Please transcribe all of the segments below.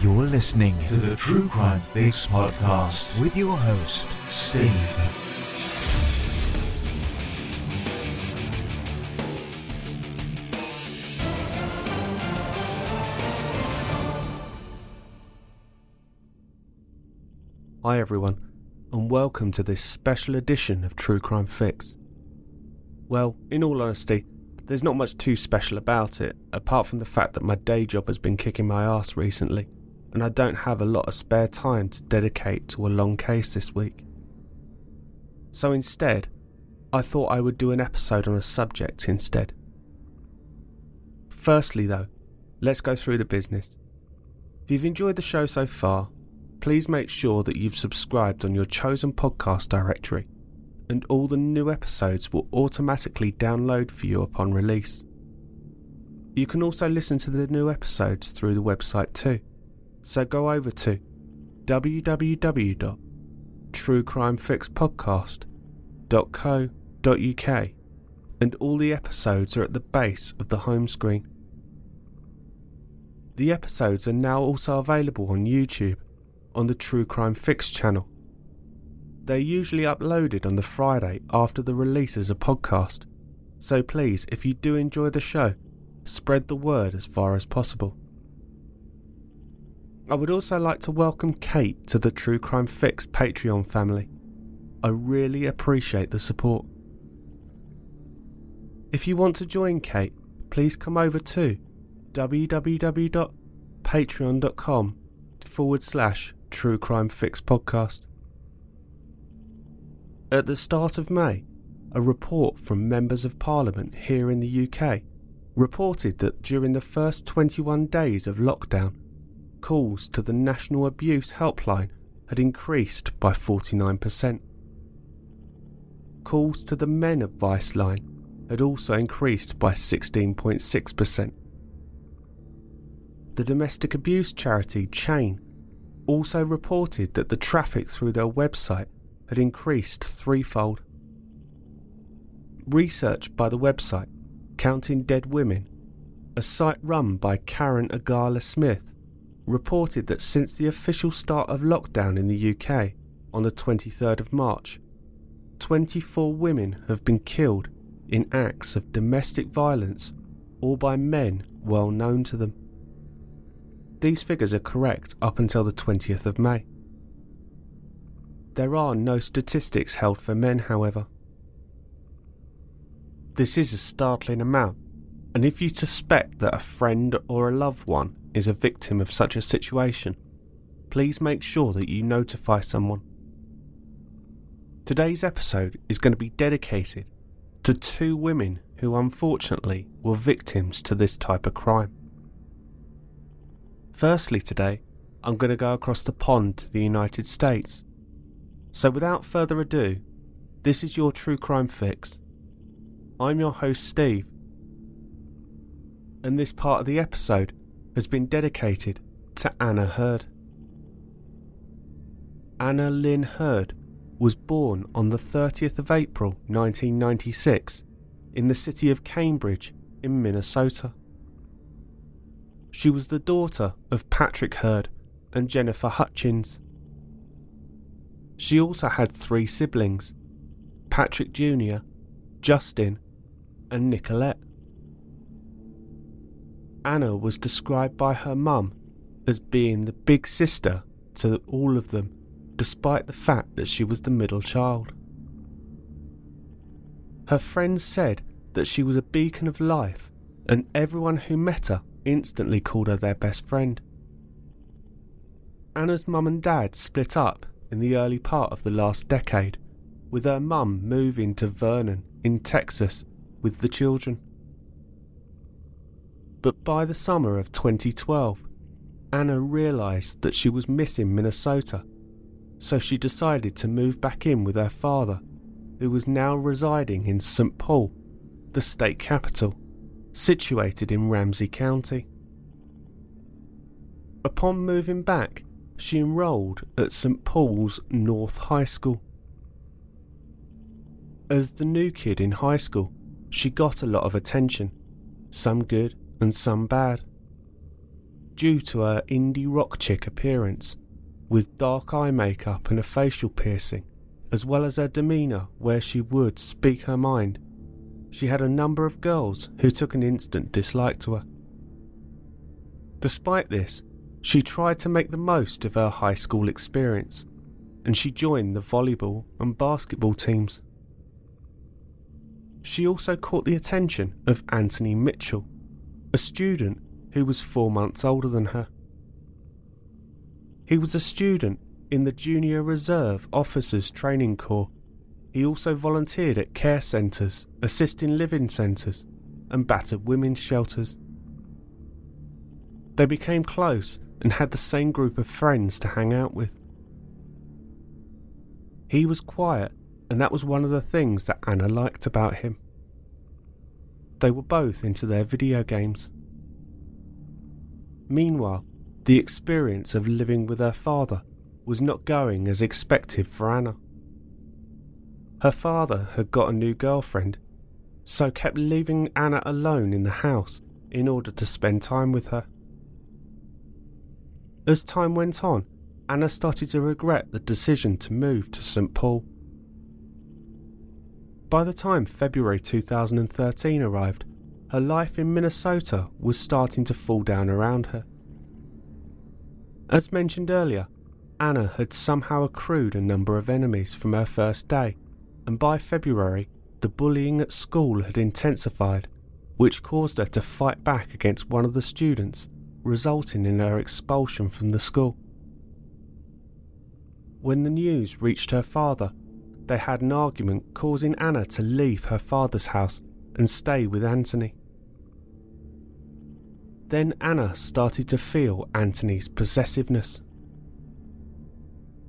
You're listening to the True Crime Fix podcast with your host, Steve. Hi, everyone, and welcome to this special edition of True Crime Fix. Well, in all honesty, there's not much too special about it, apart from the fact that my day job has been kicking my ass recently, and I don't have a lot of spare time to dedicate to a long case this week. So instead, I thought I would do an episode on a subject instead. Firstly, though, let's go through the business. If you've enjoyed the show so far, please make sure that you've subscribed on your chosen podcast directory, and all the new episodes will automatically download for you upon release. You can also listen to the new episodes through the website too, so go over to www.truecrimefixpodcast.co.uk and all the episodes are at the base of the home screen. The episodes are now also available on YouTube on the True Crime Fix channel. They're usually uploaded on the Friday after the release as a podcast, so please, if you do enjoy the show, spread the word as far as possible. I would also like to welcome Kate to the True Crime Fix Patreon family. I really appreciate the support. If you want to join Kate, please come over to www.patreon.com forward slash True Crime Fix podcast. At the start of May, a report from members of Parliament here in the UK reported that during the first 21 days of lockdown, calls to the National Abuse Helpline had increased by 49%. Calls to the Men Advice Line had also increased by 16.6%. The domestic abuse charity Chain also reported that the traffic through their website had increased threefold. Research by the website Counting Dead Women, a site run by Karen Ingala Smith, reported that since the official start of lockdown in the UK on the 23rd of March, 24 women have been killed in acts of domestic violence, all by men well known to them. These figures are correct up until the 20th of May. There are no statistics held for men, however. This is a startling amount, and if you suspect that a friend or a loved one is a victim of such a situation, please make sure that you notify someone. Today's episode is going to be dedicated to two women who unfortunately were victims to this type of crime. Firstly, today, I'm going to go across the pond to the United States. So, without further ado, this is your True Crime Fix. I'm your host, Steve, and this part of the episode has been dedicated to Anna Hurd. Anna Lynn Hurd was born on the 30th of April 1996 in the city of Cambridge in Minnesota. She was the daughter of Patrick Hurd and Jennifer Hutchins. She also had three siblings Patrick Jr., Justin, and Nicolette. Anna was described by her mum as being the big sister to all of them, despite the fact that she was the middle child. Her friends said that she was a beacon of life, and everyone who met her instantly called her their best friend. Anna's mum and dad split up in the early part of the last decade, with her mum moving to Vernon in Texas with the children. But by the summer of 2012, Anna realised that she was missing Minnesota, so she decided to move back in with her father, who was now residing in St. Paul, the state capital, situated in Ramsey County. Upon moving back, she enrolled at St. Paul's North High School. As the new kid in high school, she got a lot of attention, some good and some bad. Due to her indie rock chick appearance, with dark eye makeup and a facial piercing, as well as her demeanour where she would speak her mind, she had a number of girls who took an instant dislike to her. Despite this, she tried to make the most of her high school experience, and she joined the volleyball and basketball teams. She also caught the attention of Anthony Mitchell, a student who was four months older than her. He was a student in the Junior Reserve Officers Training Corps. He also volunteered at care centres, assisting living centres, and battered women's shelters. They became close and had the same group of friends to hang out with. He was quiet, and that was one of the things that Anna liked about him. They were both into their video games. Meanwhile, the experience of living with her father was not going as expected for Anna. Her father had got a new girlfriend, so kept leaving Anna alone in the house in order to spend time with her. As time went on, Anna started to regret the decision to move to St. Paul. By the time February 2013 arrived, her life in Minnesota was starting to fall down around her. As mentioned earlier, Anna had somehow accrued a number of enemies from her first day, and by February, the bullying at school had intensified, which caused her to fight back against one of the students resulting in her expulsion from the school. When the news reached her father, they had an argument causing Anna to leave her father's house and stay with Anthony. Then Anna started to feel Anthony's possessiveness.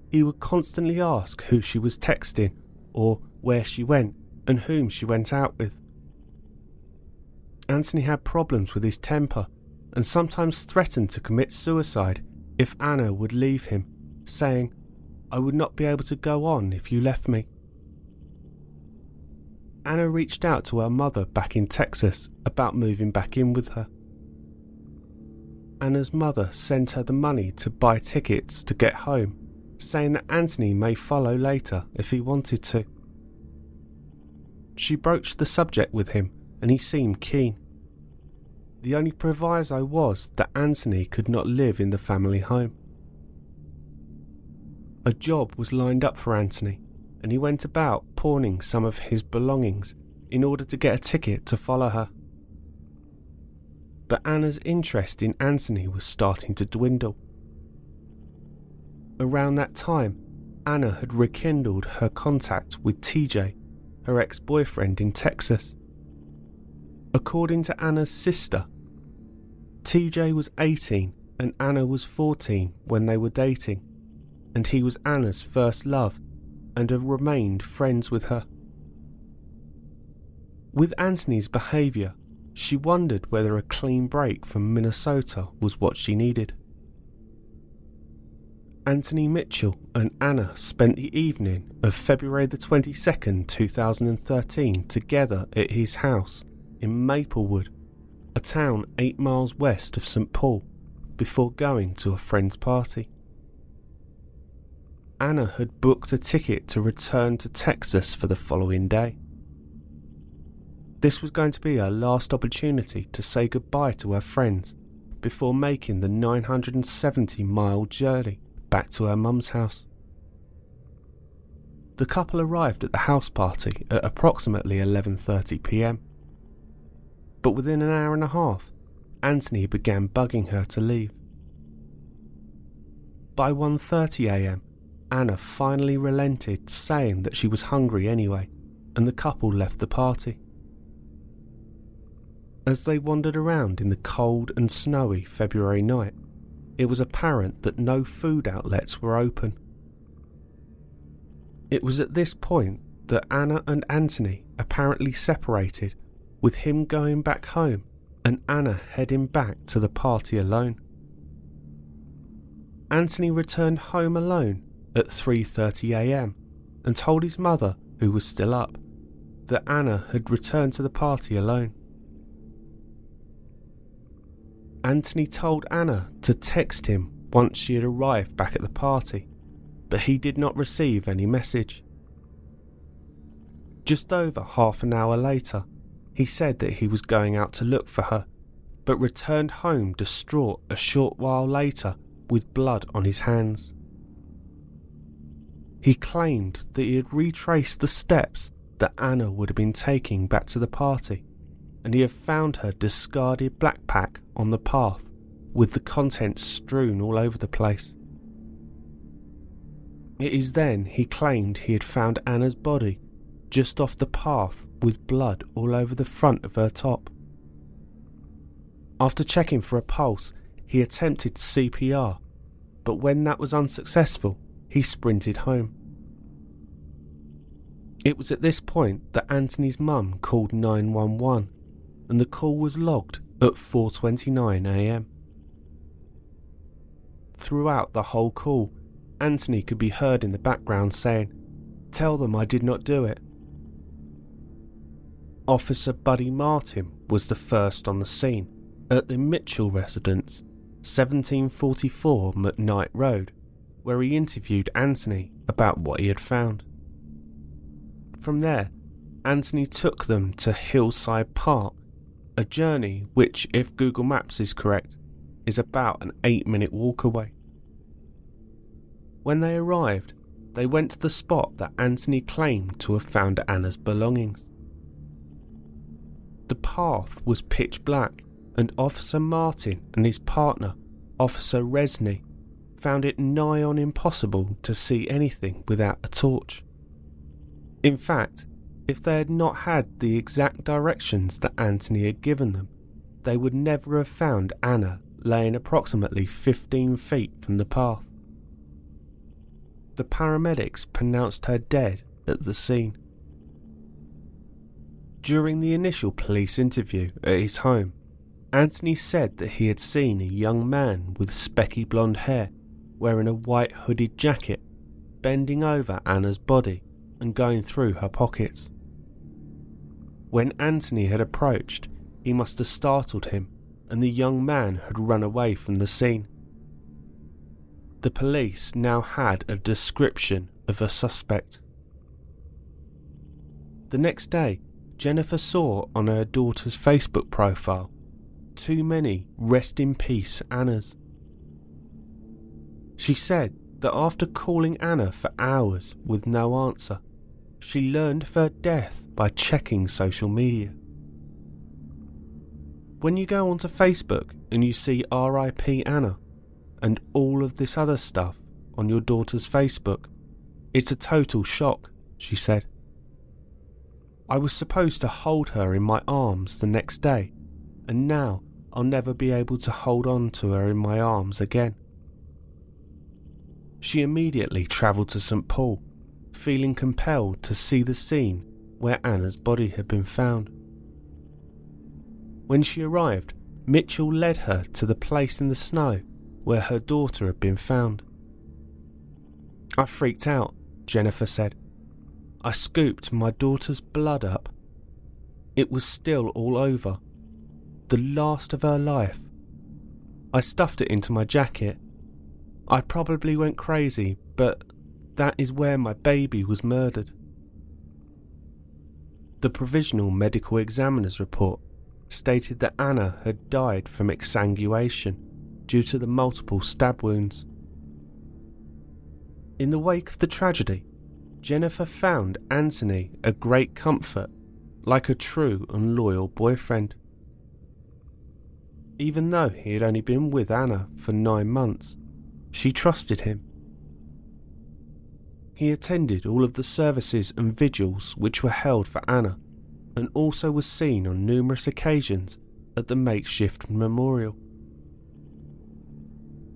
He would constantly ask who she was texting or where she went and whom she went out with. Anthony had problems with his temper and sometimes threatened to commit suicide if Anna would leave him, saying, I would not be able to go on if you left me. Anna reached out to her mother back in Texas about moving back in with her. Anna's mother sent her the money to buy tickets to get home, saying that Anthony may follow later if he wanted to. She broached the subject with him and he seemed keen. The only proviso was that Anthony could not live in the family home. A job was lined up for Anthony, and he went about pawning some of his belongings in order to get a ticket to follow her. But Anna's interest in Anthony was starting to dwindle. Around that time, Anna had rekindled her contact with TJ, her ex boyfriend in Texas. According to Anna's sister, TJ was 18 and Anna was 14 when they were dating, and he was Anna's first love and had remained friends with her. With Anthony's behaviour, she wondered whether a clean break from Minnesota was what she needed. Anthony Mitchell and Anna spent the evening of February the 22nd, 2013 together at his house in Maplewood, a town eight miles west of St. Paul, before going to a friend's party. Anna had booked a ticket to return to Texas for the following day. This was going to be her last opportunity to say goodbye to her friends before making the 970 mile journey back to her mum's house. The couple arrived at the house party at approximately 11:30 p.m. But within an hour and a half, Anthony began bugging her to leave. By 1:30 a.m., Anna finally relented, saying that she was hungry anyway, and the couple left the party. As they wandered around in the cold and snowy February night, it was apparent that no food outlets were open. It was at this point that Anna and Anthony apparently separated, with him going back home and Anna heading back to the party alone. Anthony returned home alone at 3:30 a.m. and told his mother, who was still up, that Anna had returned to the party alone. Anthony told Anna to text him once she had arrived back at the party, but he did not receive any message. Just over half an hour later, he said that he was going out to look for her, but returned home distraught a short while later with blood on his hands. He claimed that he had retraced the steps that Anna would have been taking back to the party, and he had found her discarded backpack on the path with the contents strewn all over the place. It is then he claimed he had found Anna's body just off the path with blood all over the front of her top. After checking for a pulse, he attempted CPR, but when that was unsuccessful, he sprinted home. It was at this point that Anthony's mum called 911 and the call was logged at 4:29 a.m. Throughout the whole call, Anthony could be heard in the background saying, "Tell them I did not do it." Officer Buddy Martin was the first on the scene at the Mitchell residence, 1744 McKnight Road, where he interviewed Anthony about what he had found. From there, Anthony took them to Hillside Park, a journey which, if Google Maps is correct, is about an 8 minute walk away. When they arrived, they went to the spot that Anthony claimed to have found Anna's belongings. The path was pitch black, and Officer Martin and his partner, Officer Resney, found it nigh on impossible to see anything without a torch. In fact, if they had not had the exact directions that Anthony had given them, they would never have found Anna laying approximately 15 feet from the path. The paramedics pronounced her dead at the scene. During the initial police interview at his home, Anthony said that he had seen a young man with specky blonde hair wearing a white hooded jacket bending over Anna's body and going through her pockets. When Anthony had approached, he must have startled him, and the young man had run away from the scene. The police now had a description of a suspect. The next day, Jennifer saw on her daughter's Facebook profile too many rest in peace Annas. She said that after calling Anna for hours with no answer, she learned of her death by checking social media. When you go onto Facebook and you see RIP Anna and all of this other stuff on your daughter's Facebook, it's a total shock, she said. I was supposed to hold her in my arms the next day, and now I'll never be able to hold on to her in my arms again. She immediately travelled to St. Paul, feeling compelled to see the scene where Anna's body had been found. When she arrived, Mitchell led her to the place in the snow where her daughter had been found. I freaked out, Jennifer said. I scooped my daughter's blood up. It was still all over. The last of her life. I stuffed it into my jacket. I probably went crazy, but that is where my baby was murdered. The provisional medical examiner's report stated that Anna had died from exsanguination due to the multiple stab wounds. In the wake of the tragedy, Jennifer found Anthony a great comfort, like a true and loyal boyfriend. Even though he had only been with Anna for nine months, she trusted him. He attended all of the services and vigils which were held for Anna, and also was seen on numerous occasions at the makeshift memorial.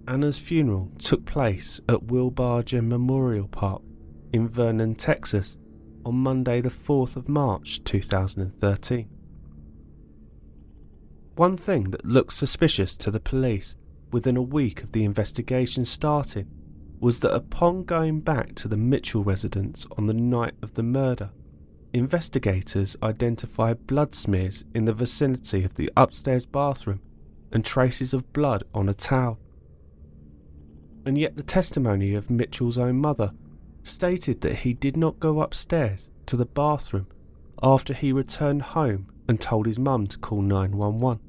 Anna's funeral took place at Wilbarger Memorial Park in Vernon, Texas on Monday, the 4th of March 2013. One thing that looked suspicious to the police within a week of the investigation starting was that upon going back to the Mitchell residence on the night of the murder, investigators identified blood smears in the vicinity of the upstairs bathroom and traces of blood on a towel. And yet, the testimony of Mitchell's own mother stated that he did not go upstairs to the bathroom after he returned home and told his mum to call 911.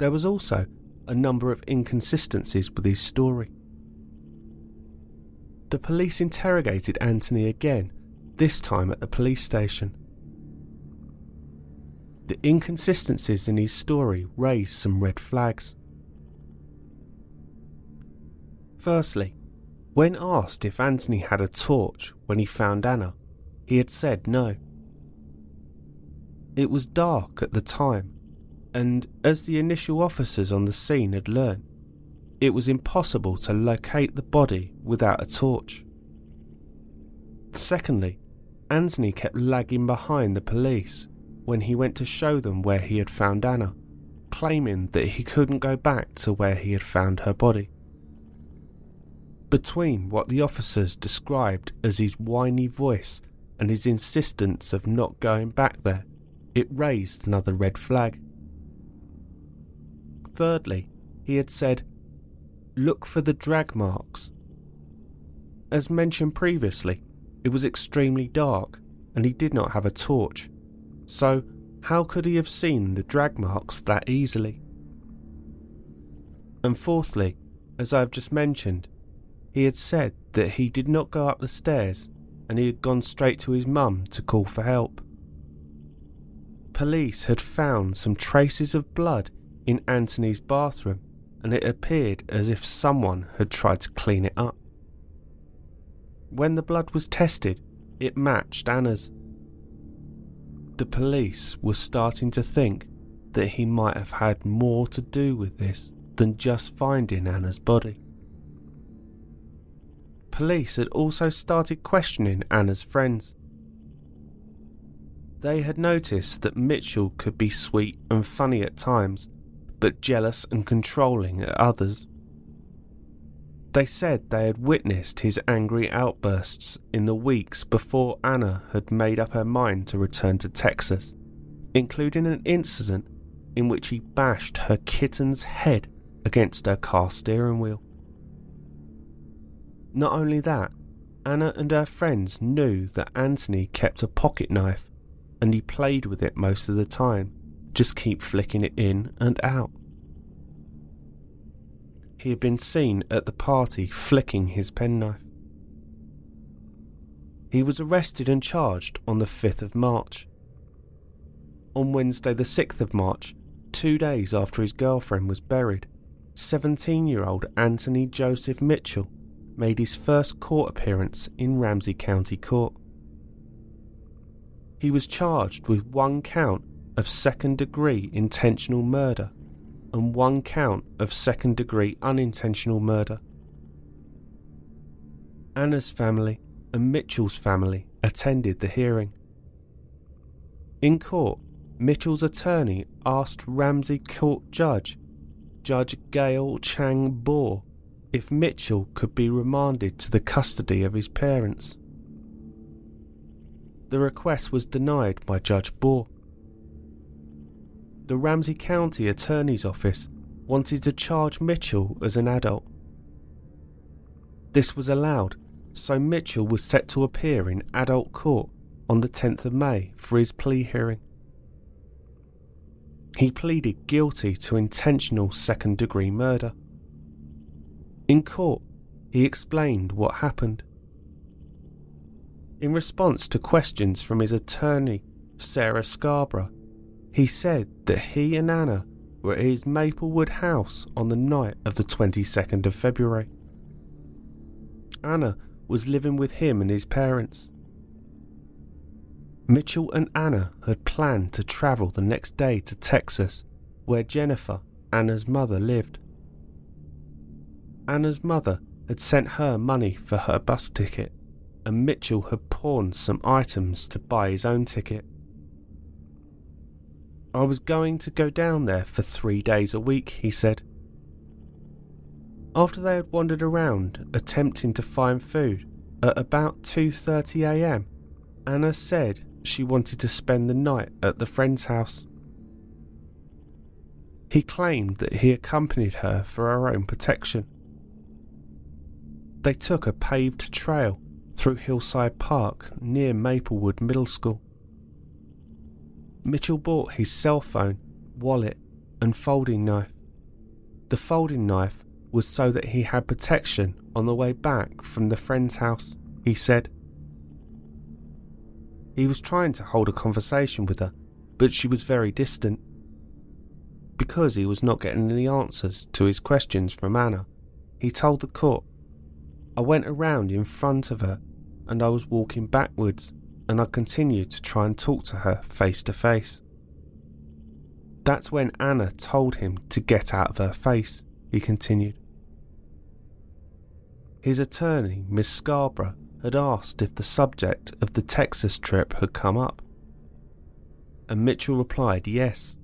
There was also a number of inconsistencies with his story. The police interrogated Anthony again, this time at the police station. The inconsistencies in his story raised some red flags. Firstly, when asked if Anthony had a torch when he found Anna, he had said no. It was dark at the time, and as the initial officers on the scene had learned, it was impossible to locate the body without a torch. Secondly, Anthony kept lagging behind the police when he went to show them where he had found Anna, claiming that he couldn't go back to where he had found her body. Between what the officers described as his whiny voice and his insistence of not going back there, it raised another red flag. Thirdly, he had said, Look for the drag marks. As mentioned previously, it was extremely dark and he did not have a torch, so how could he have seen the drag marks that easily? And fourthly, as I have just mentioned, he had said that he did not go up the stairs and he had gone straight to his mum to call for help. Police had found some traces of blood in Anthony's bathroom and it appeared as if someone had tried to clean it up. When the blood was tested, it matched Anna's. The police were starting to think that he might have had more to do with this than just finding Anna's body police had also started questioning Anna's friends. They had noticed that Mitchell could be sweet and funny at times, but jealous and controlling at others. They said they had witnessed his angry outbursts in the weeks before Anna had made up her mind to return to Texas, including an incident in which he bashed her kitten's head against her car steering wheel. Not only that, Anna and her friends knew that Anthony kept a pocket knife and he played with it most of the time, just keep flicking it in and out. He had been seen at the party flicking his penknife. He was arrested and charged on the 5th of March. On Wednesday, the 6th of March, two days after his girlfriend was buried, 17 year old Anthony Joseph Mitchell made his first court appearance in Ramsey County Court. He was charged with one count of second degree intentional murder and one count of second degree unintentional murder. Anna's family and Mitchell's family attended the hearing. In court, Mitchell's attorney asked Ramsey Court Judge, Judge Gail Chang Bohr, if Mitchell could be remanded to the custody of his parents. The request was denied by Judge Bohr. The Ramsey County Attorney's Office wanted to charge Mitchell as an adult. This was allowed, so Mitchell was set to appear in adult court on the 10th of May for his plea hearing. He pleaded guilty to intentional second degree murder. In court, he explained what happened. In response to questions from his attorney, Sarah Scarborough, he said that he and Anna were at his Maplewood house on the night of the 22nd of February. Anna was living with him and his parents. Mitchell and Anna had planned to travel the next day to Texas, where Jennifer, Anna's mother, lived. Anna's mother had sent her money for her bus ticket, and Mitchell had pawned some items to buy his own ticket. I was going to go down there for three days a week, he said. After they had wandered around attempting to find food at about 2:30 a.m., Anna said she wanted to spend the night at the friend's house. He claimed that he accompanied her for her own protection. They took a paved trail through Hillside Park near Maplewood Middle School. Mitchell bought his cell phone, wallet, and folding knife. The folding knife was so that he had protection on the way back from the friend's house, he said. He was trying to hold a conversation with her, but she was very distant. Because he was not getting any answers to his questions from Anna, he told the court, I went around in front of her and I was walking backwards and I continued to try and talk to her face to face. That's when Anna told him to get out of her face, he continued. His attorney, Miss Scarborough, had asked if the subject of the Texas trip had come up. And Mitchell replied yes.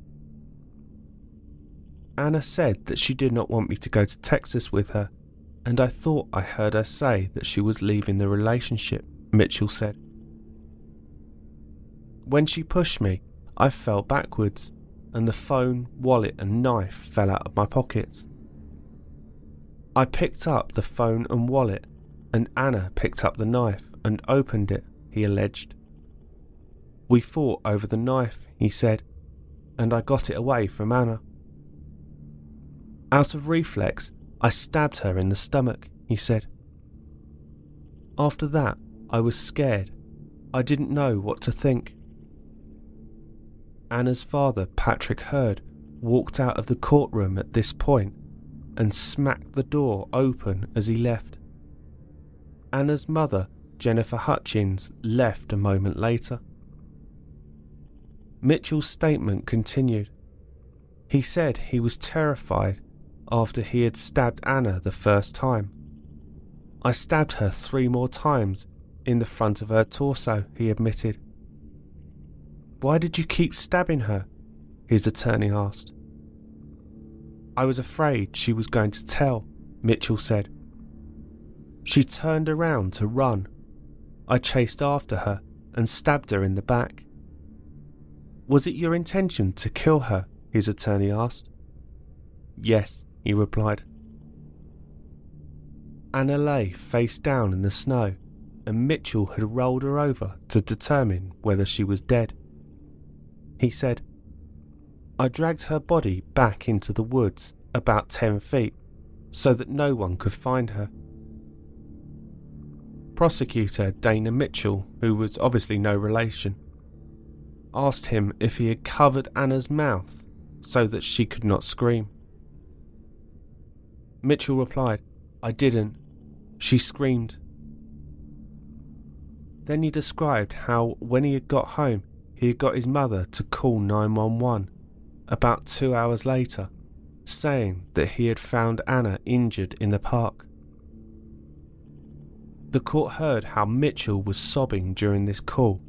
Anna said that she did not want me to go to Texas with her, and I thought I heard her say that she was leaving the relationship, Mitchell said. When she pushed me, I fell backwards, and the phone, wallet, and knife fell out of my pockets. I picked up the phone and wallet and Anna picked up the knife and opened it, he alleged. We fought over the knife, he said, and I got it away from Anna. Out of reflex, I stabbed her in the stomach, he said. After that, I was scared. I didn't know what to think. Anna's father, Patrick Hurd, walked out of the courtroom at this point and smacked the door open as he left. Anna's mother, Jennifer Hutchins, left a moment later. Mitchell's statement continued. He said he was terrified after he had stabbed Anna the first time. I stabbed her three more times in the front of her torso, he admitted. Why did you keep stabbing her? His attorney asked. I was afraid she was going to tell, Mitchell said. She turned around to run. I chased after her and stabbed her in the back. Was it your intention to kill her? his attorney asked. Yes, he replied. Anna lay face down in the snow, and Mitchell had rolled her over to determine whether she was dead. He said, I dragged her body back into the woods about 10 feet so that no one could find her. Prosecutor Dana Mitchell, who was obviously no relation, asked him if he had covered Anna's mouth so that she could not scream. Mitchell replied, I didn't. She screamed. Then he described how, when he had got home, he had got his mother to call 911 about two hours later, saying that he had found Anna injured in the park. The court heard how Mitchell was sobbing during this call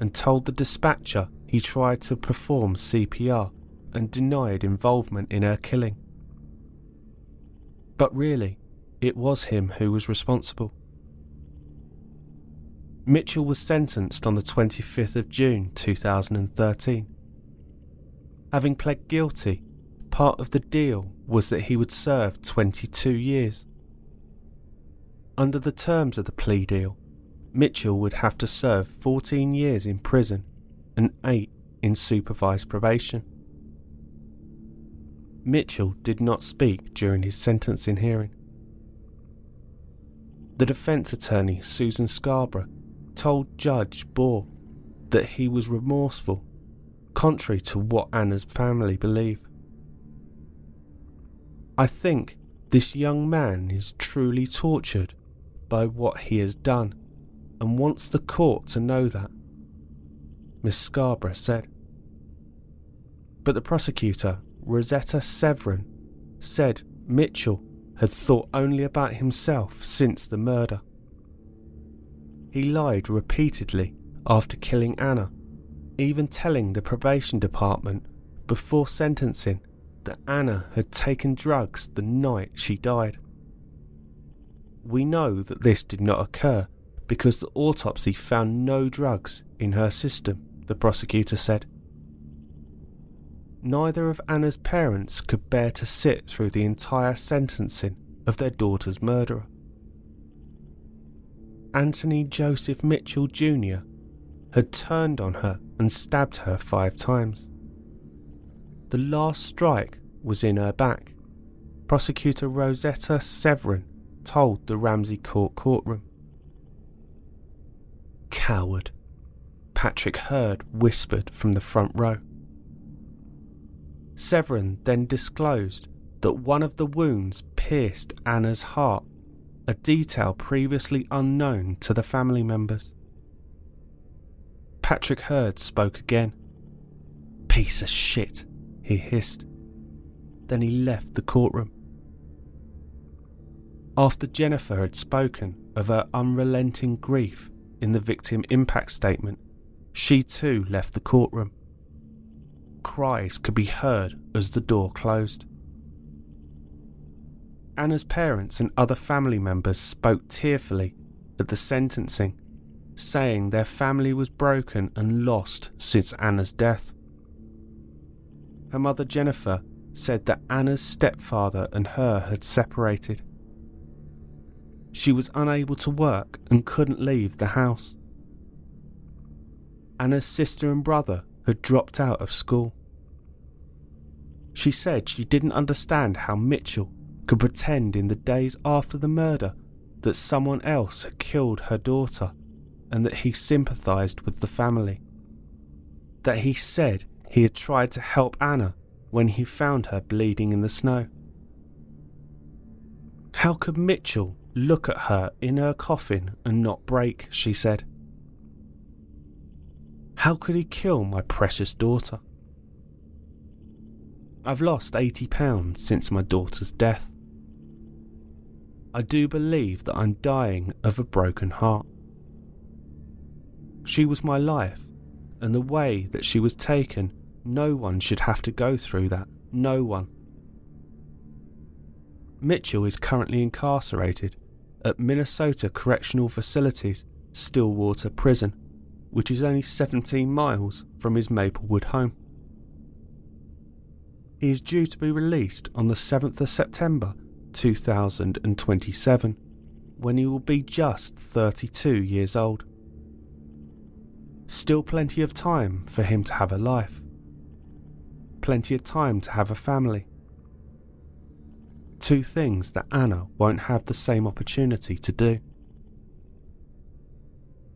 and told the dispatcher he tried to perform CPR and denied involvement in her killing. But really, it was him who was responsible. Mitchell was sentenced on the 25th of June 2013. Having pled guilty, part of the deal was that he would serve 22 years. Under the terms of the plea deal, Mitchell would have to serve 14 years in prison and 8 in supervised probation. Mitchell did not speak during his sentencing hearing. The defense attorney, Susan Scarborough, told Judge Bohr that he was remorseful, contrary to what Anna's family believe. I think this young man is truly tortured by what he has done and wants the court to know that. Miss Scarborough said. But the prosecutor, Rosetta Severin, said Mitchell had thought only about himself since the murder. He lied repeatedly after killing Anna, even telling the probation department before sentencing that Anna had taken drugs the night she died. We know that this did not occur because the autopsy found no drugs in her system, the prosecutor said. Neither of Anna's parents could bear to sit through the entire sentencing of their daughter's murderer. Anthony Joseph Mitchell Jr. had turned on her and stabbed her five times. The last strike was in her back. Prosecutor Rosetta Severin told the Ramsey Court courtroom. Coward, Patrick Hurd whispered from the front row. Severin then disclosed that one of the wounds pierced Anna's heart, a detail previously unknown to the family members. Patrick Hurd spoke again. Piece of shit, he hissed. Then he left the courtroom. After Jennifer had spoken of her unrelenting grief in the victim impact statement, she too left the courtroom. Cries could be heard as the door closed. Anna's parents and other family members spoke tearfully at the sentencing, saying their family was broken and lost since Anna's death. Her mother Jennifer said that Anna's stepfather and her had separated. She was unable to work and couldn't leave the house. Anna's sister and brother had dropped out of school. She said she didn't understand how Mitchell could pretend in the days after the murder that someone else had killed her daughter and that he sympathised with the family. That he said he had tried to help Anna when he found her bleeding in the snow. How could Mitchell look at her in her coffin and not break? she said. How could he kill my precious daughter? I've lost £80 since my daughter's death. I do believe that I'm dying of a broken heart. She was my life, and the way that she was taken, no one should have to go through that. No one. Mitchell is currently incarcerated at Minnesota Correctional Facilities Stillwater Prison, which is only 17 miles from his Maplewood home. He is due to be released on the 7th of September 2027, when he will be just 32 years old. Still plenty of time for him to have a life. Plenty of time to have a family. Two things that Anna won't have the same opportunity to do.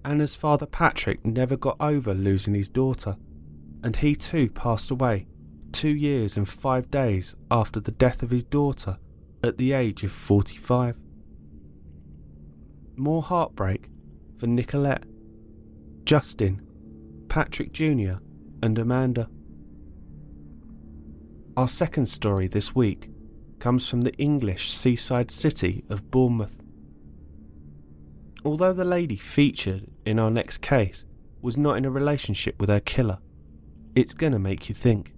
Anna's father Patrick never got over losing his daughter, and he too passed away two years and five days after the death of his daughter at the age of 45. More heartbreak for Nicolette, Justin, Patrick Jr., and Amanda. Our second story this week comes from the English seaside city of Bournemouth. Although the lady featured in our next case was not in a relationship with her killer, it's gonna make you think.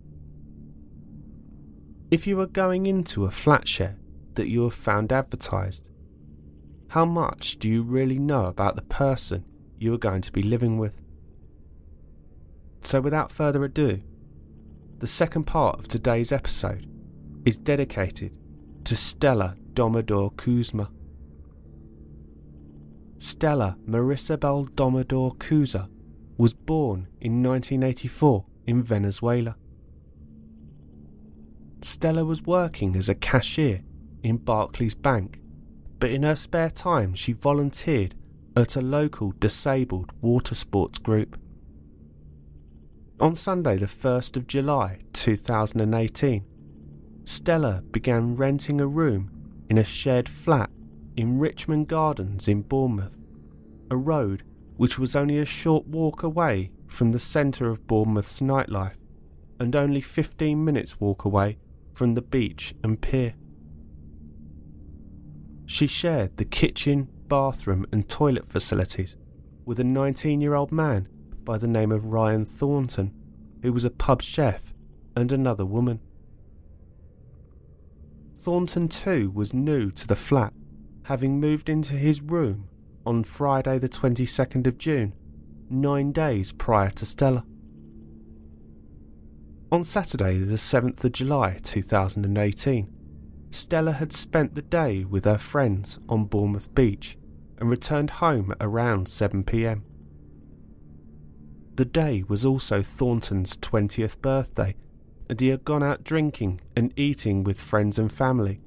If you are going into a flat share that you have found advertised, how much do you really know about the person you are going to be living with? So, without further ado, the second part of today's episode is dedicated to Stela Domador Kuzma. Stela Marisabel Domador Cuza was born in 1984 in Venezuela. Stela was working as a cashier in Barclays Bank, but in her spare time she volunteered at a local disabled water sports group. On Sunday, the 1st of July 2018, Stela began renting a room in a shared flat in Richmond Gardens in Bournemouth, a road which was only a short walk away from the centre of Bournemouth's nightlife and only 15 minutes walk away from the beach and pier. She shared the kitchen, bathroom, and toilet facilities with a 19 year old man by the name of Ryan Thornton, who was a pub chef, and another woman. Thornton, too, was new to the flat, having moved into his room on Friday, the 22nd of June, nine days prior to Stela. On Saturday, the 7th of July 2018, Stela had spent the day with her friends on Bournemouth Beach and returned home at around 7pm. The day was also Thornton's 20th birthday, and he had gone out drinking and eating with friends and family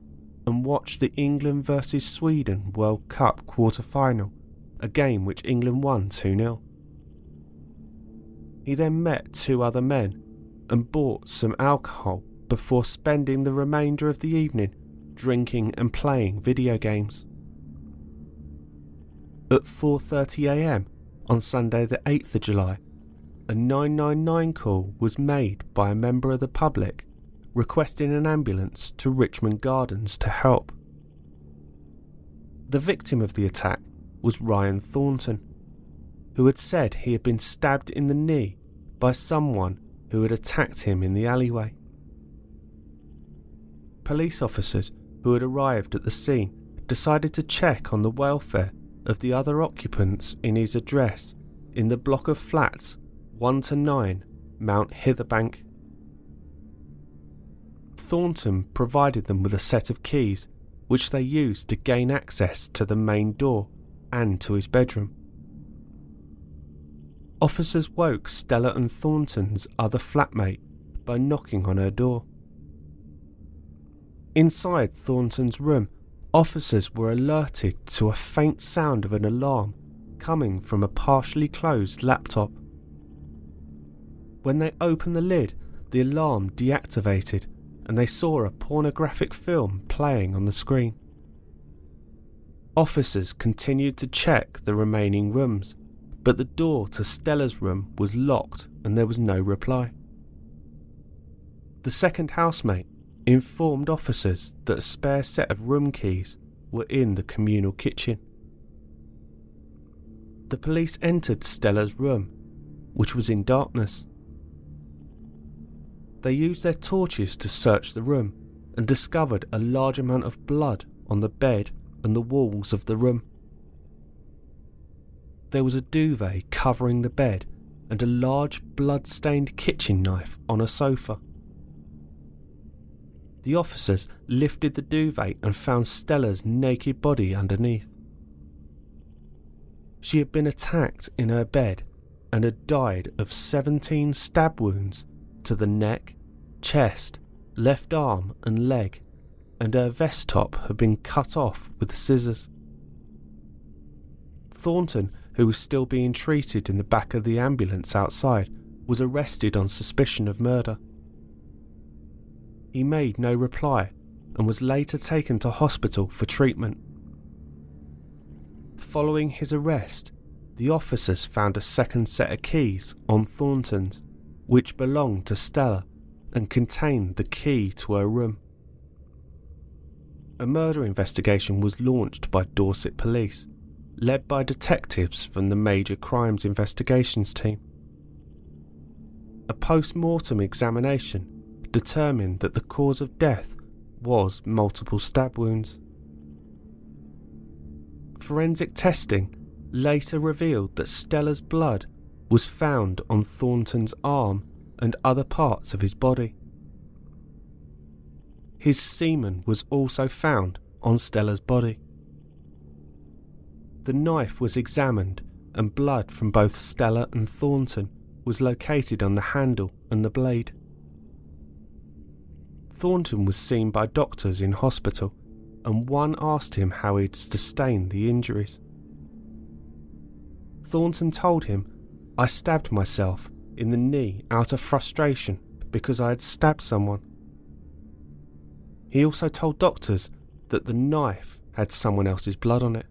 and watched the England vs Sweden World Cup quarter final, a game which England won 2 0. He then met two other men and bought some alcohol before spending the remainder of the evening drinking and playing video games. At 4:30 a.m. on Sunday the 8th of July, a 999 call was made by a member of the public requesting an ambulance to Richmond Gardens to help. The victim of the attack was Ryan Thornton, who had said he had been stabbed in the knee by someone who had attacked him in the alleyway. Police officers who had arrived at the scene decided to check on the welfare of the other occupants in his address in the block of flats 1 to 9 Mount Hitherbank Thornton provided them with a set of keys, which they used to gain access to the main door and to his bedroom. Officers woke Stela and Thornton's other flatmate by knocking on her door. Inside Thornton's room, officers were alerted to a faint sound of an alarm coming from a partially closed laptop. When they opened the lid, the alarm deactivated and they saw a pornographic film playing on the screen. Officers continued to check the remaining rooms, but the door to Stela's room was locked and there was no reply. The second housemate informed officers that a spare set of room keys were in the communal kitchen. The police entered Stela's room, which was in darkness. They used their torches to search the room and discovered a large amount of blood on the bed and the walls of the room. There was a duvet covering the bed and a large blood stained kitchen knife on a sofa. The officers lifted the duvet and found Stela's naked body underneath. She had been attacked in her bed and had died of 17 stab wounds to the neck, chest, left arm, and leg, and her vest top had been cut off with scissors. Thornton, who was still being treated in the back of the ambulance outside, was arrested on suspicion of murder. He made no reply and was later taken to hospital for treatment. Following his arrest, the officers found a second set of keys on Thornton's which belonged to Stela and contained the key to her room. A murder investigation was launched by Dorset Police, led by detectives from the Major Crimes Investigations Team. A post mortem examination determined that the cause of death was multiple stab wounds. Forensic testing later revealed that Stela's blood was found on Thornton's arm and other parts of his body. His semen was also found on Stela's body. The knife was examined, and blood from both Stela and Thornton was located on the handle and the blade. Thornton was seen by doctors in hospital, and one asked him how he'd sustained the injuries. Thornton told him I stabbed myself in the knee out of frustration because I had stabbed someone. He also told doctors that the knife had someone else's blood on it.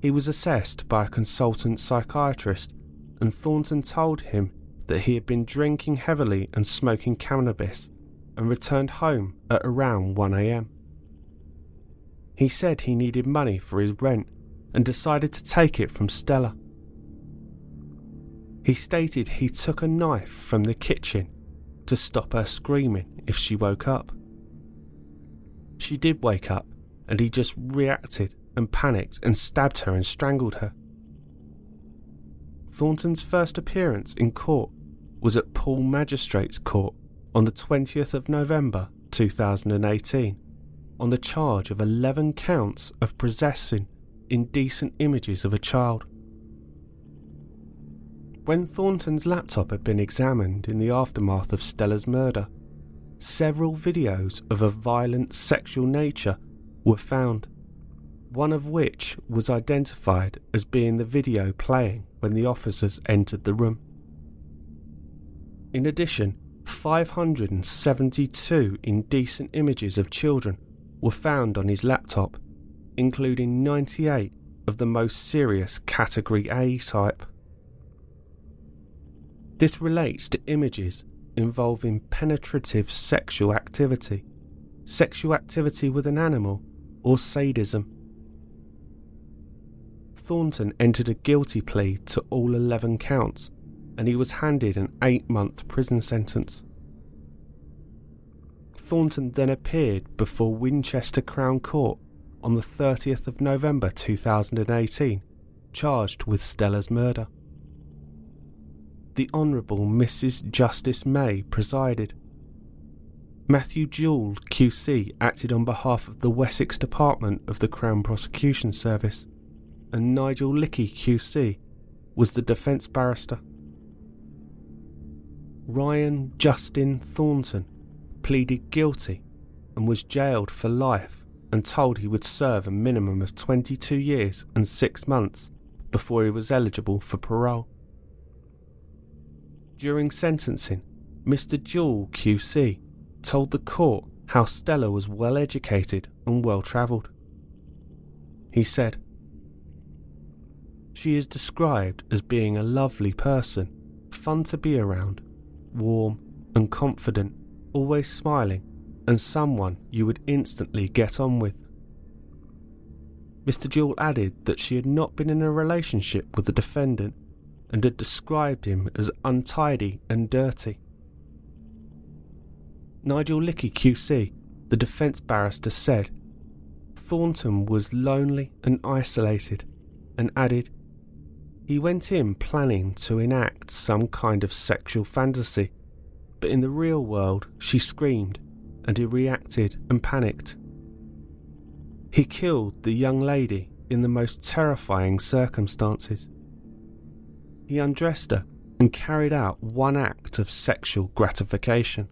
He was assessed by a consultant psychiatrist, and Thornton told him that he had been drinking heavily and smoking cannabis and returned home at around 1am. He said he needed money for his rent and decided to take it from Stela. He stated he took a knife from the kitchen to stop her screaming if she woke up. She did wake up, and he just reacted and panicked and stabbed her and strangled her. Thornton's first appearance in court was at Poole Magistrates Court on the 20th of November 2018 on the charge of 11 counts of possessing indecent images of a child. When Thornton's laptop had been examined in the aftermath of Stela's murder, several videos of a violent sexual nature were found, one of which was identified as being the video playing when the officers entered the room. In addition, 572 indecent images of children were found on his laptop, including 98 of the most serious Category A type. This relates to images involving penetrative sexual activity, sexual activity with an animal, or sadism. Thornton entered a guilty plea to all 11 counts and he was handed an eight month prison sentence. Thornton then appeared before Winchester Crown Court on the 30th of November 2018, charged with Stela's murder the Honourable Mrs. Justice May presided. Matthew Jewell, QC, acted on behalf of the Wessex Department of the Crown Prosecution Service, and Nigel Lickley, QC, was the defence barrister. Ryan Justin Thornton pleaded guilty and was jailed for life and told he would serve a minimum of 22 years and 6 months before he was eligible for parole. During sentencing, Mr. Jewell QC told the court how Stela was well educated and well travelled. He said, She is described as being a lovely person, fun to be around, warm and confident, always smiling, and someone you would instantly get on with. Mr. Jewell added that she had not been in a relationship with the defendant and had described him as untidy and dirty. Nigel Lickley QC, the defence barrister, said Thornton was lonely and isolated, and added, He went in planning to enact some kind of sexual fantasy, but in the real world she screamed and he reacted and panicked. He killed the young lady in the most terrifying circumstances. He undressed her and carried out one act of sexual gratification.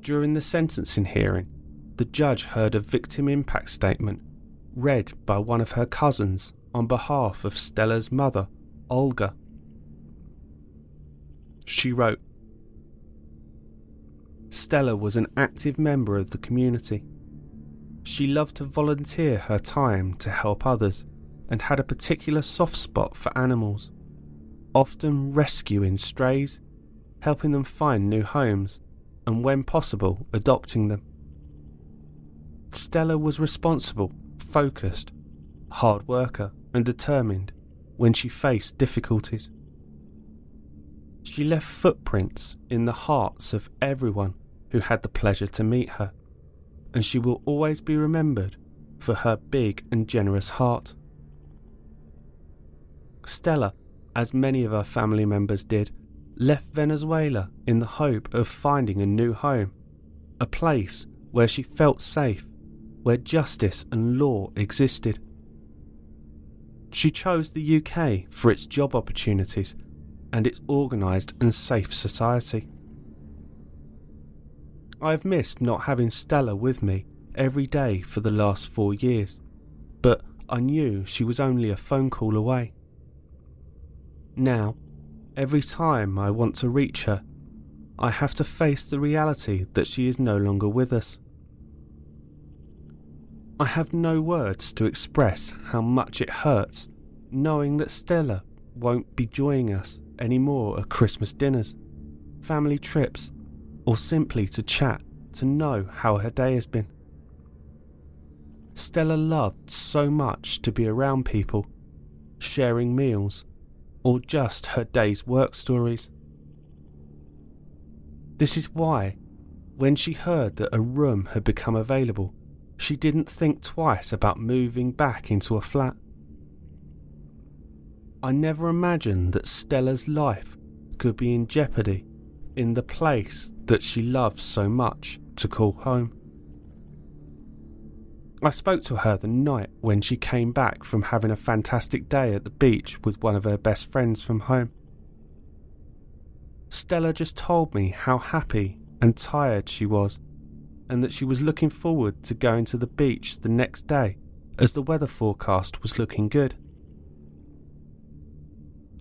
During the sentencing hearing, the judge heard a victim impact statement read by one of her cousins on behalf of Stela's mother, Olga. She wrote Stela was an active member of the community. She loved to volunteer her time to help others and had a particular soft spot for animals, often rescuing strays, helping them find new homes, and when possible, adopting them. Stela was responsible, focused, hard worker, and determined when she faced difficulties. She left footprints in the hearts of everyone who had the pleasure to meet her, and she will always be remembered for her big and generous heart. Stela, as many of her family members did, left Venezuela in the hope of finding a new home, a place where she felt safe, where justice and law existed. She chose the UK for its job opportunities and its organised and safe society. I've missed not having Stela with me every day for the last four years, but I knew she was only a phone call away. Now, every time I want to reach her, I have to face the reality that she is no longer with us. I have no words to express how much it hurts knowing that Stela won't be joining us anymore at Christmas dinners, family trips, or simply to chat to know how her day has been. Stela loved so much to be around people, sharing meals, or just her day's work stories. This is why, when she heard that a room had become available, she didn't think twice about moving back into a flat. I never imagined that Stela's life could be in jeopardy in the place that she loves so much to call home. I spoke to her the night when she came back from having a fantastic day at the beach with one of her best friends from home. Stela just told me how happy and tired she was, and that she was looking forward to going to the beach the next day as the weather forecast was looking good.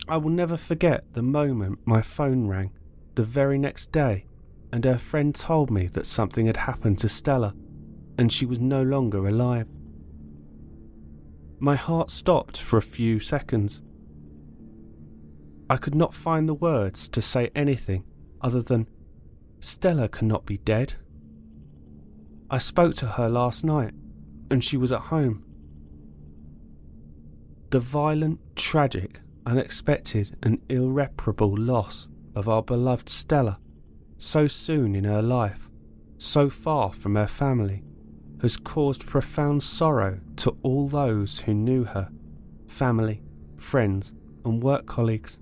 I will never forget the moment my phone rang the very next day and her friend told me that something had happened to Stela and she was no longer alive. My heart stopped for a few seconds. I could not find the words to say anything other than, Stela cannot be dead. I spoke to her last night and she was at home. The violent, tragic, unexpected, and irreparable loss of our beloved Stela so soon in her life, so far from her family, has caused profound sorrow to all those who knew her family, friends, and work colleagues.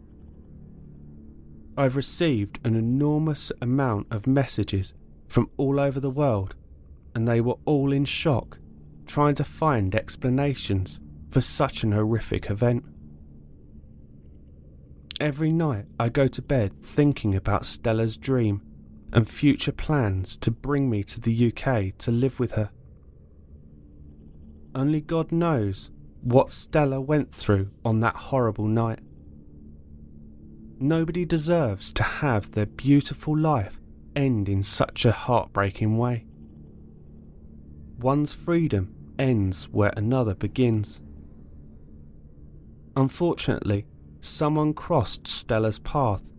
I've received an enormous amount of messages from all over the world, and they were all in shock, trying to find explanations for such an horrific event. Every night I go to bed thinking about Stela's dream and future plans to bring me to the UK to live with her. Only God knows what Stela went through on that horrible night. Nobody deserves to have their beautiful life end in such a heartbreaking way. One's freedom ends where another begins. Unfortunately, someone crossed Stela's path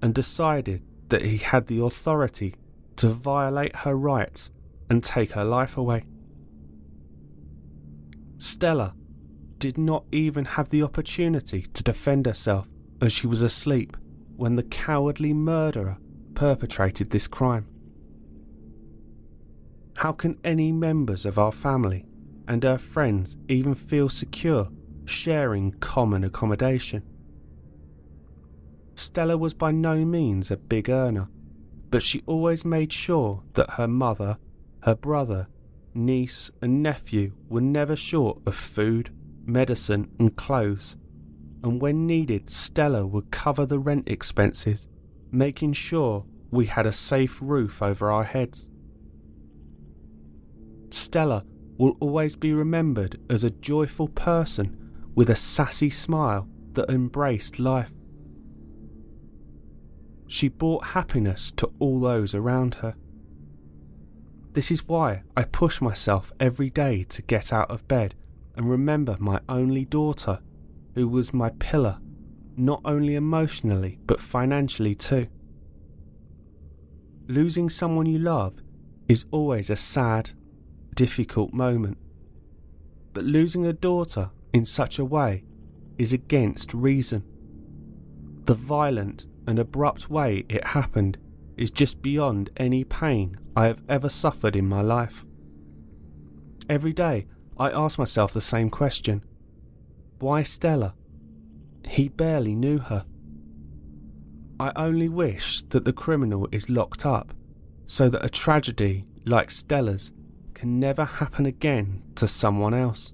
and decided that he had the authority to violate her rights and take her life away. Stela did not even have the opportunity to defend herself as she was asleep when the cowardly murderer perpetrated this crime. How can any members of our family and our friends even feel secure sharing common accommodation? Stela was by no means a big earner, but she always made sure that her mother, her brother, niece, and nephew were never short of food, medicine, and clothes. And when needed, Stela would cover the rent expenses, making sure we had a safe roof over our heads. Stela will always be remembered as a joyful person with a sassy smile that embraced life. She brought happiness to all those around her. This is why I push myself every day to get out of bed and remember my only daughter, who was my pillar, not only emotionally but financially too. Losing someone you love is always a sad, difficult moment. But losing a daughter in such a way is against reason. The violent and abrupt way it happened is just beyond any pain I have ever suffered in my life. Every day I ask myself the same question Why Stela? He barely knew her. I only wish that the criminal is locked up so that a tragedy like Stela's can never happen again to someone else.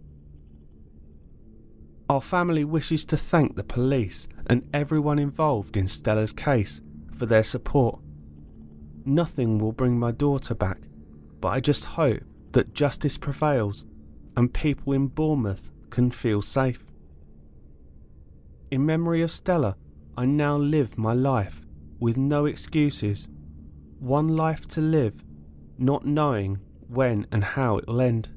Our family wishes to thank the police and everyone involved in Stela's case for their support. Nothing will bring my daughter back, but I just hope that justice prevails and people in Bournemouth can feel safe. In memory of Stela, I now live my life with no excuses. One life to live, not knowing when and how it will end.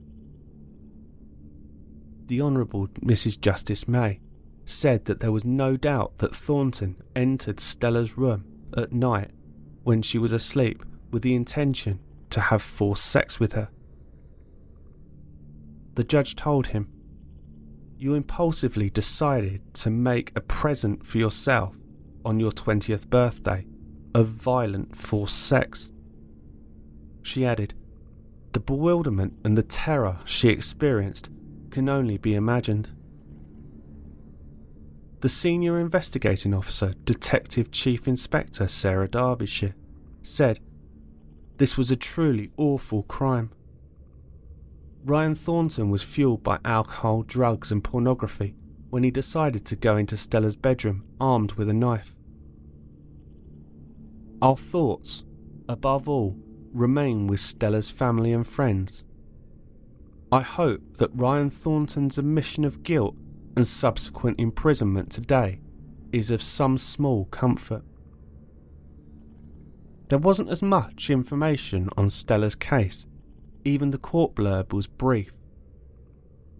the Honourable Mrs. Justice May said that there was no doubt that Thornton entered Stela's room at night when she was asleep with the intention to have forced sex with her. The judge told him, You impulsively decided to make a present for yourself on your 20th birthday of violent forced sex. She added, The bewilderment and the terror she experienced can only be imagined. The senior investigating officer, Detective Chief Inspector Sarah Derbyshire, said this was a truly awful crime. Ryan Thornton was fueled by alcohol, drugs, and pornography when he decided to go into Stela's bedroom armed with a knife. Our thoughts, above all, remain with Stela's family and friends. I hope that Ryan Thornton's admission of guilt and subsequent imprisonment today is of some small comfort. There wasn't as much information on Stela's case, even the court blurb was brief.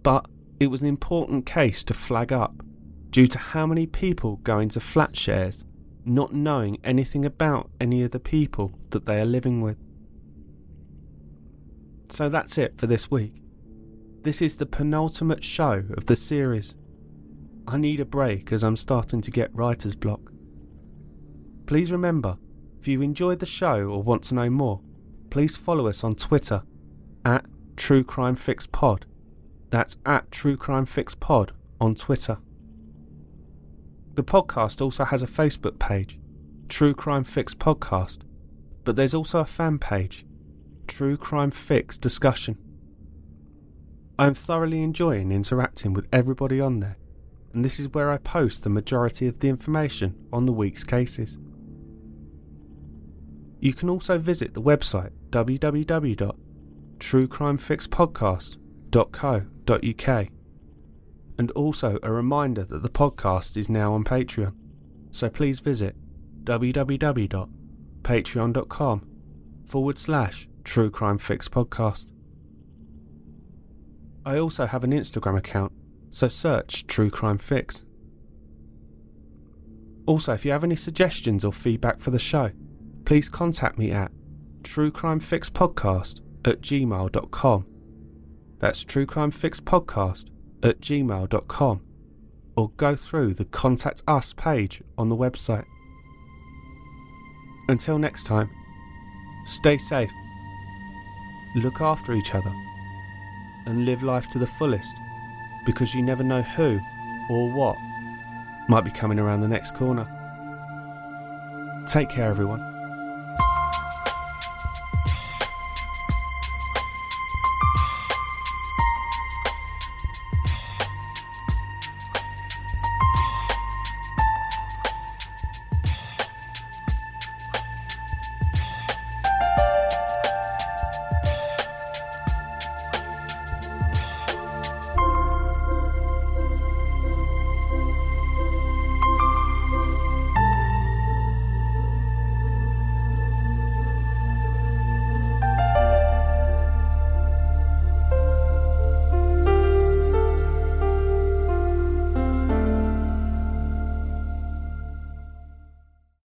But it was an important case to flag up due to how many people go into flat shares not knowing anything about any of the people that they are living with. So that's it for this week. This is the penultimate show of the series. I need a break as I'm starting to get writer's block. Please remember, if you enjoyed the show or want to know more, please follow us on Twitter at True Crime Fix Pod. That's at True Crime Fix Pod on Twitter. The podcast also has a Facebook page, True Crime Fix Podcast, but there's also a fan page, True Crime Fix Discussion. I am thoroughly enjoying interacting with everybody on there, and this is where I post the majority of the information on the week's cases. You can also visit the website www.truecrimefixpodcast.co.uk and also a reminder that the podcast is now on Patreon. So please visit www.patreon.com forward slash True Crime Fix Podcast. I also have an Instagram account, so search True Crime Fix. Also, if you have any suggestions or feedback for the show, please contact me at truecrimefixpodcast at gmail.com. That's truecrimefixpodcast at gmail.com or go through the Contact Us page on the website. Until next time, stay safe, look after each other, and live life to the fullest because you never know who or what might be coming around the next corner. Take care, everyone.